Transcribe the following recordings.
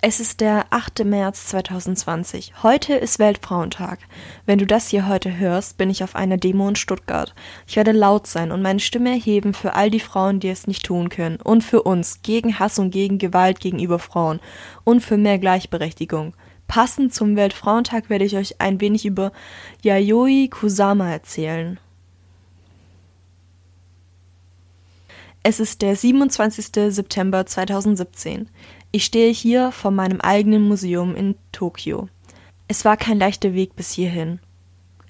Es ist der 8. März 2020. Heute ist Weltfrauentag. Wenn du das hier heute hörst, bin ich auf einer Demo in Stuttgart. Ich werde laut sein und meine Stimme erheben für all die Frauen, die es nicht tun können. Und für uns, gegen Hass und gegen Gewalt gegenüber Frauen. Und für mehr Gleichberechtigung. Passend zum Weltfrauentag werde ich euch ein wenig über Yayoi Kusama erzählen. Es ist der 27. September 2017. Ich stehe hier vor meinem eigenen Museum in Tokio. Es war kein leichter Weg bis hierhin.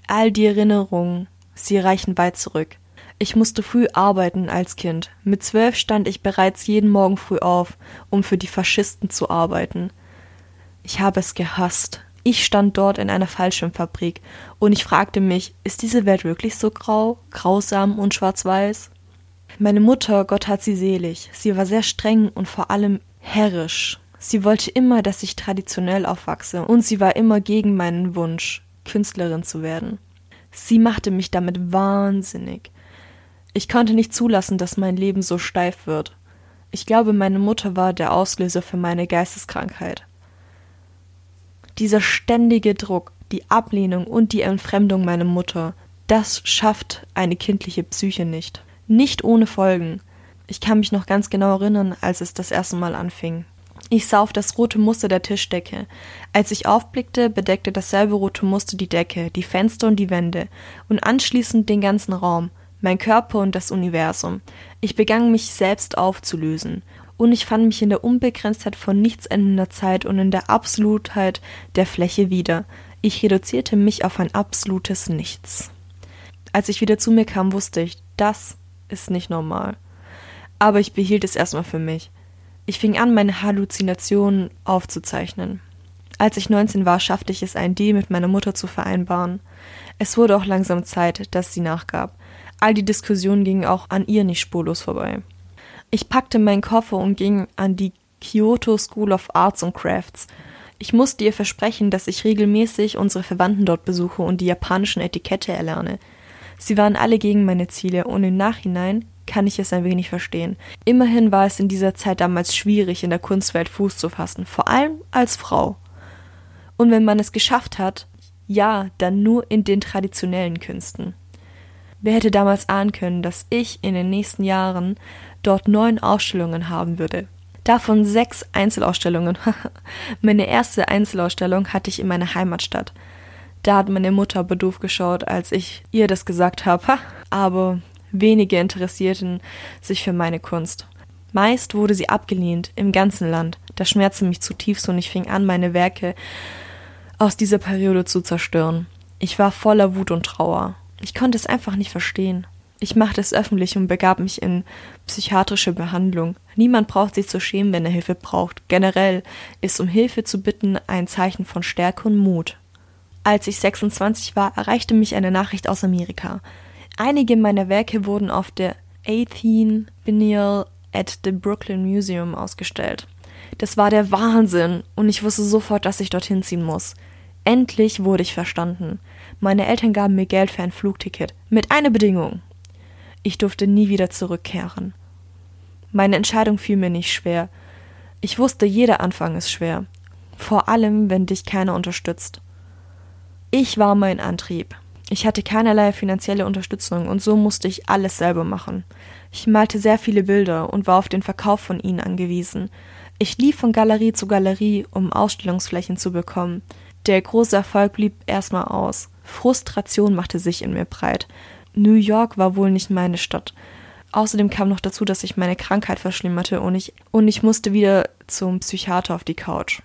All die Erinnerungen, sie reichen weit zurück. Ich musste früh arbeiten als Kind. Mit zwölf stand ich bereits jeden Morgen früh auf, um für die Faschisten zu arbeiten. Ich habe es gehasst. Ich stand dort in einer Fallschirmfabrik und ich fragte mich, ist diese Welt wirklich so grau, grausam und schwarz-weiß? Meine Mutter, Gott hat sie selig, sie war sehr streng und vor allem herrisch. Sie wollte immer, dass ich traditionell aufwachse, und sie war immer gegen meinen Wunsch, Künstlerin zu werden. Sie machte mich damit wahnsinnig. Ich konnte nicht zulassen, dass mein Leben so steif wird. Ich glaube, meine Mutter war der Auslöser für meine Geisteskrankheit. Dieser ständige Druck, die Ablehnung und die Entfremdung meiner Mutter, das schafft eine kindliche Psyche nicht. Nicht ohne Folgen. Ich kann mich noch ganz genau erinnern, als es das erste Mal anfing. Ich sah auf das rote Muster der Tischdecke. Als ich aufblickte, bedeckte dasselbe rote Muster die Decke, die Fenster und die Wände und anschließend den ganzen Raum, mein Körper und das Universum. Ich begann mich selbst aufzulösen, und ich fand mich in der Unbegrenztheit von nichts endender Zeit und in der Absolutheit der Fläche wieder. Ich reduzierte mich auf ein absolutes Nichts. Als ich wieder zu mir kam, wusste ich, das ist nicht normal aber ich behielt es erstmal für mich. Ich fing an, meine Halluzinationen aufzuzeichnen. Als ich 19 war, schaffte ich es, einen Deal mit meiner Mutter zu vereinbaren. Es wurde auch langsam Zeit, dass sie nachgab. All die Diskussionen gingen auch an ihr nicht spurlos vorbei. Ich packte meinen Koffer und ging an die Kyoto School of Arts and Crafts. Ich musste ihr versprechen, dass ich regelmäßig unsere Verwandten dort besuche und die japanischen Etikette erlerne. Sie waren alle gegen meine Ziele und im Nachhinein kann ich es ein wenig verstehen. Immerhin war es in dieser Zeit damals schwierig, in der Kunstwelt Fuß zu fassen, vor allem als Frau. Und wenn man es geschafft hat, ja, dann nur in den traditionellen Künsten. Wer hätte damals ahnen können, dass ich in den nächsten Jahren dort neun Ausstellungen haben würde? Davon sechs Einzelausstellungen. meine erste Einzelausstellung hatte ich in meiner Heimatstadt. Da hat meine Mutter bedoof geschaut, als ich ihr das gesagt habe. Aber Wenige interessierten sich für meine Kunst. Meist wurde sie abgelehnt im ganzen Land. Das schmerzte mich zutiefst und ich fing an, meine Werke aus dieser Periode zu zerstören. Ich war voller Wut und Trauer. Ich konnte es einfach nicht verstehen. Ich machte es öffentlich und begab mich in psychiatrische Behandlung. Niemand braucht sich zu schämen, wenn er Hilfe braucht. Generell ist um Hilfe zu bitten ein Zeichen von Stärke und Mut. Als ich 26 war, erreichte mich eine Nachricht aus Amerika. Einige meiner Werke wurden auf der 18th Biennial at the Brooklyn Museum ausgestellt. Das war der Wahnsinn und ich wusste sofort, dass ich dorthin ziehen muss. Endlich wurde ich verstanden. Meine Eltern gaben mir Geld für ein Flugticket. Mit einer Bedingung. Ich durfte nie wieder zurückkehren. Meine Entscheidung fiel mir nicht schwer. Ich wusste, jeder Anfang ist schwer. Vor allem, wenn dich keiner unterstützt. Ich war mein Antrieb. Ich hatte keinerlei finanzielle Unterstützung und so musste ich alles selber machen. Ich malte sehr viele Bilder und war auf den Verkauf von ihnen angewiesen. Ich lief von Galerie zu Galerie, um Ausstellungsflächen zu bekommen. Der große Erfolg blieb erstmal aus. Frustration machte sich in mir breit. New York war wohl nicht meine Stadt. Außerdem kam noch dazu, dass sich meine Krankheit verschlimmerte und ich, und ich musste wieder zum Psychiater auf die Couch.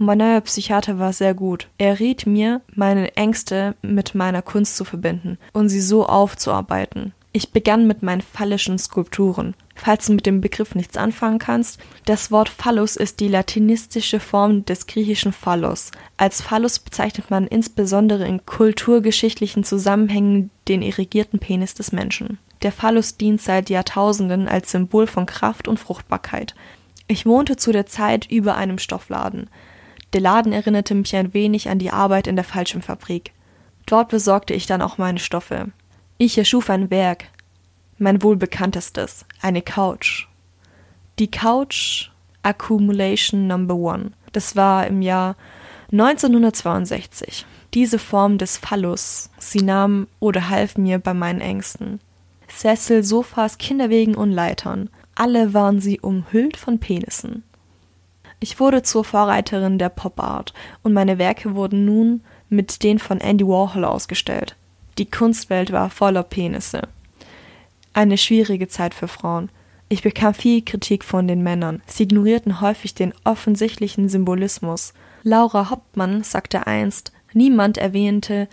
Mein neuer Psychiater war sehr gut. Er riet mir, meine Ängste mit meiner Kunst zu verbinden und sie so aufzuarbeiten. Ich begann mit meinen phallischen Skulpturen. Falls du mit dem Begriff nichts anfangen kannst, das Wort Phallus ist die latinistische Form des griechischen Phallos. Als Phallus bezeichnet man insbesondere in kulturgeschichtlichen Zusammenhängen den irrigierten Penis des Menschen. Der Phallus dient seit Jahrtausenden als Symbol von Kraft und Fruchtbarkeit. Ich wohnte zu der Zeit über einem Stoffladen. Der Laden erinnerte mich ein wenig an die Arbeit in der Fallschirmfabrik. Dort besorgte ich dann auch meine Stoffe. Ich erschuf ein Werk, mein wohlbekanntestes, eine Couch. Die Couch Accumulation Number One. Das war im Jahr 1962. Diese Form des Phallus, sie nahm oder half mir bei meinen Ängsten. Sessel, Sofas, Kinderwegen und Leitern, alle waren sie umhüllt von Penissen. Ich wurde zur Vorreiterin der Pop Art und meine Werke wurden nun mit den von Andy Warhol ausgestellt. Die Kunstwelt war voller Penisse. Eine schwierige Zeit für Frauen. Ich bekam viel Kritik von den Männern. Sie ignorierten häufig den offensichtlichen Symbolismus. Laura Hauptmann sagte einst, niemand erwähnte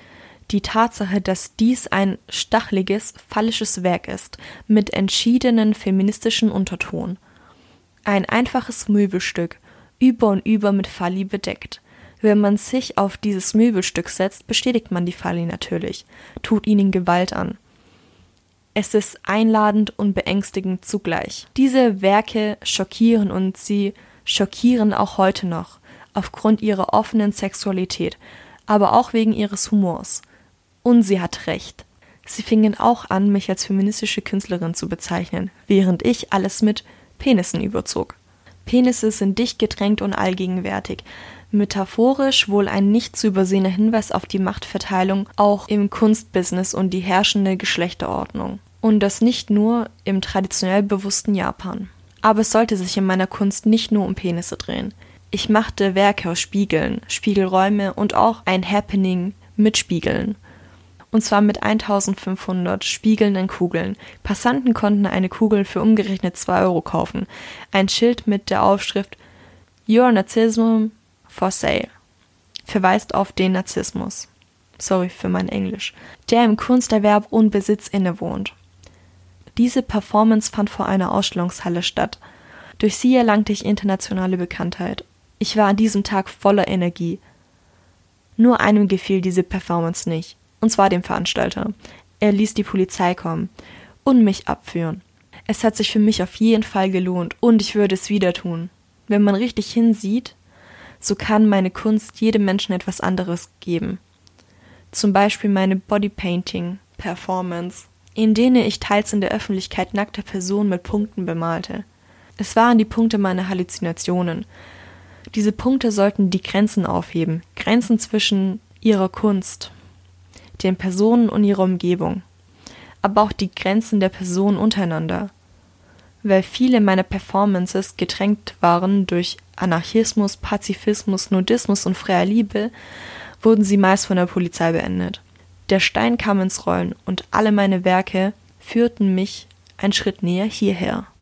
die Tatsache, dass dies ein stacheliges, phallisches Werk ist, mit entschiedenen feministischen Unterton. Ein einfaches Möbelstück, über und über mit Falli bedeckt. Wenn man sich auf dieses Möbelstück setzt, bestätigt man die Falli natürlich, tut ihnen Gewalt an. Es ist einladend und beängstigend zugleich. Diese Werke schockieren und sie schockieren auch heute noch, aufgrund ihrer offenen Sexualität, aber auch wegen ihres Humors. Und sie hat recht. Sie fingen auch an, mich als feministische Künstlerin zu bezeichnen, während ich alles mit Penissen überzog. Penisse sind dicht gedrängt und allgegenwärtig. Metaphorisch wohl ein nicht zu übersehender Hinweis auf die Machtverteilung auch im Kunstbusiness und die herrschende Geschlechterordnung. Und das nicht nur im traditionell bewussten Japan. Aber es sollte sich in meiner Kunst nicht nur um Penisse drehen. Ich machte Werke aus Spiegeln, Spiegelräume und auch ein Happening mit Spiegeln und zwar mit 1500 spiegelnden Kugeln. Passanten konnten eine Kugel für umgerechnet 2 Euro kaufen. Ein Schild mit der Aufschrift Your Nazism for Sale verweist auf den Narzissmus. Sorry für mein Englisch. Der im Kunsterwerb und Besitz innewohnt. Diese Performance fand vor einer Ausstellungshalle statt. Durch sie erlangte ich internationale Bekanntheit. Ich war an diesem Tag voller Energie. Nur einem gefiel diese Performance nicht und zwar dem Veranstalter. Er ließ die Polizei kommen und mich abführen. Es hat sich für mich auf jeden Fall gelohnt und ich würde es wieder tun. Wenn man richtig hinsieht, so kann meine Kunst jedem Menschen etwas anderes geben. Zum Beispiel meine Bodypainting Performance, in denen ich teils in der Öffentlichkeit nackte Personen mit Punkten bemalte. Es waren die Punkte meiner Halluzinationen. Diese Punkte sollten die Grenzen aufheben, Grenzen zwischen ihrer Kunst den Personen und ihrer Umgebung, aber auch die Grenzen der Personen untereinander. Weil viele meiner Performances getränkt waren durch Anarchismus, Pazifismus, Nudismus und freier Liebe, wurden sie meist von der Polizei beendet. Der Stein kam ins Rollen und alle meine Werke führten mich einen Schritt näher hierher.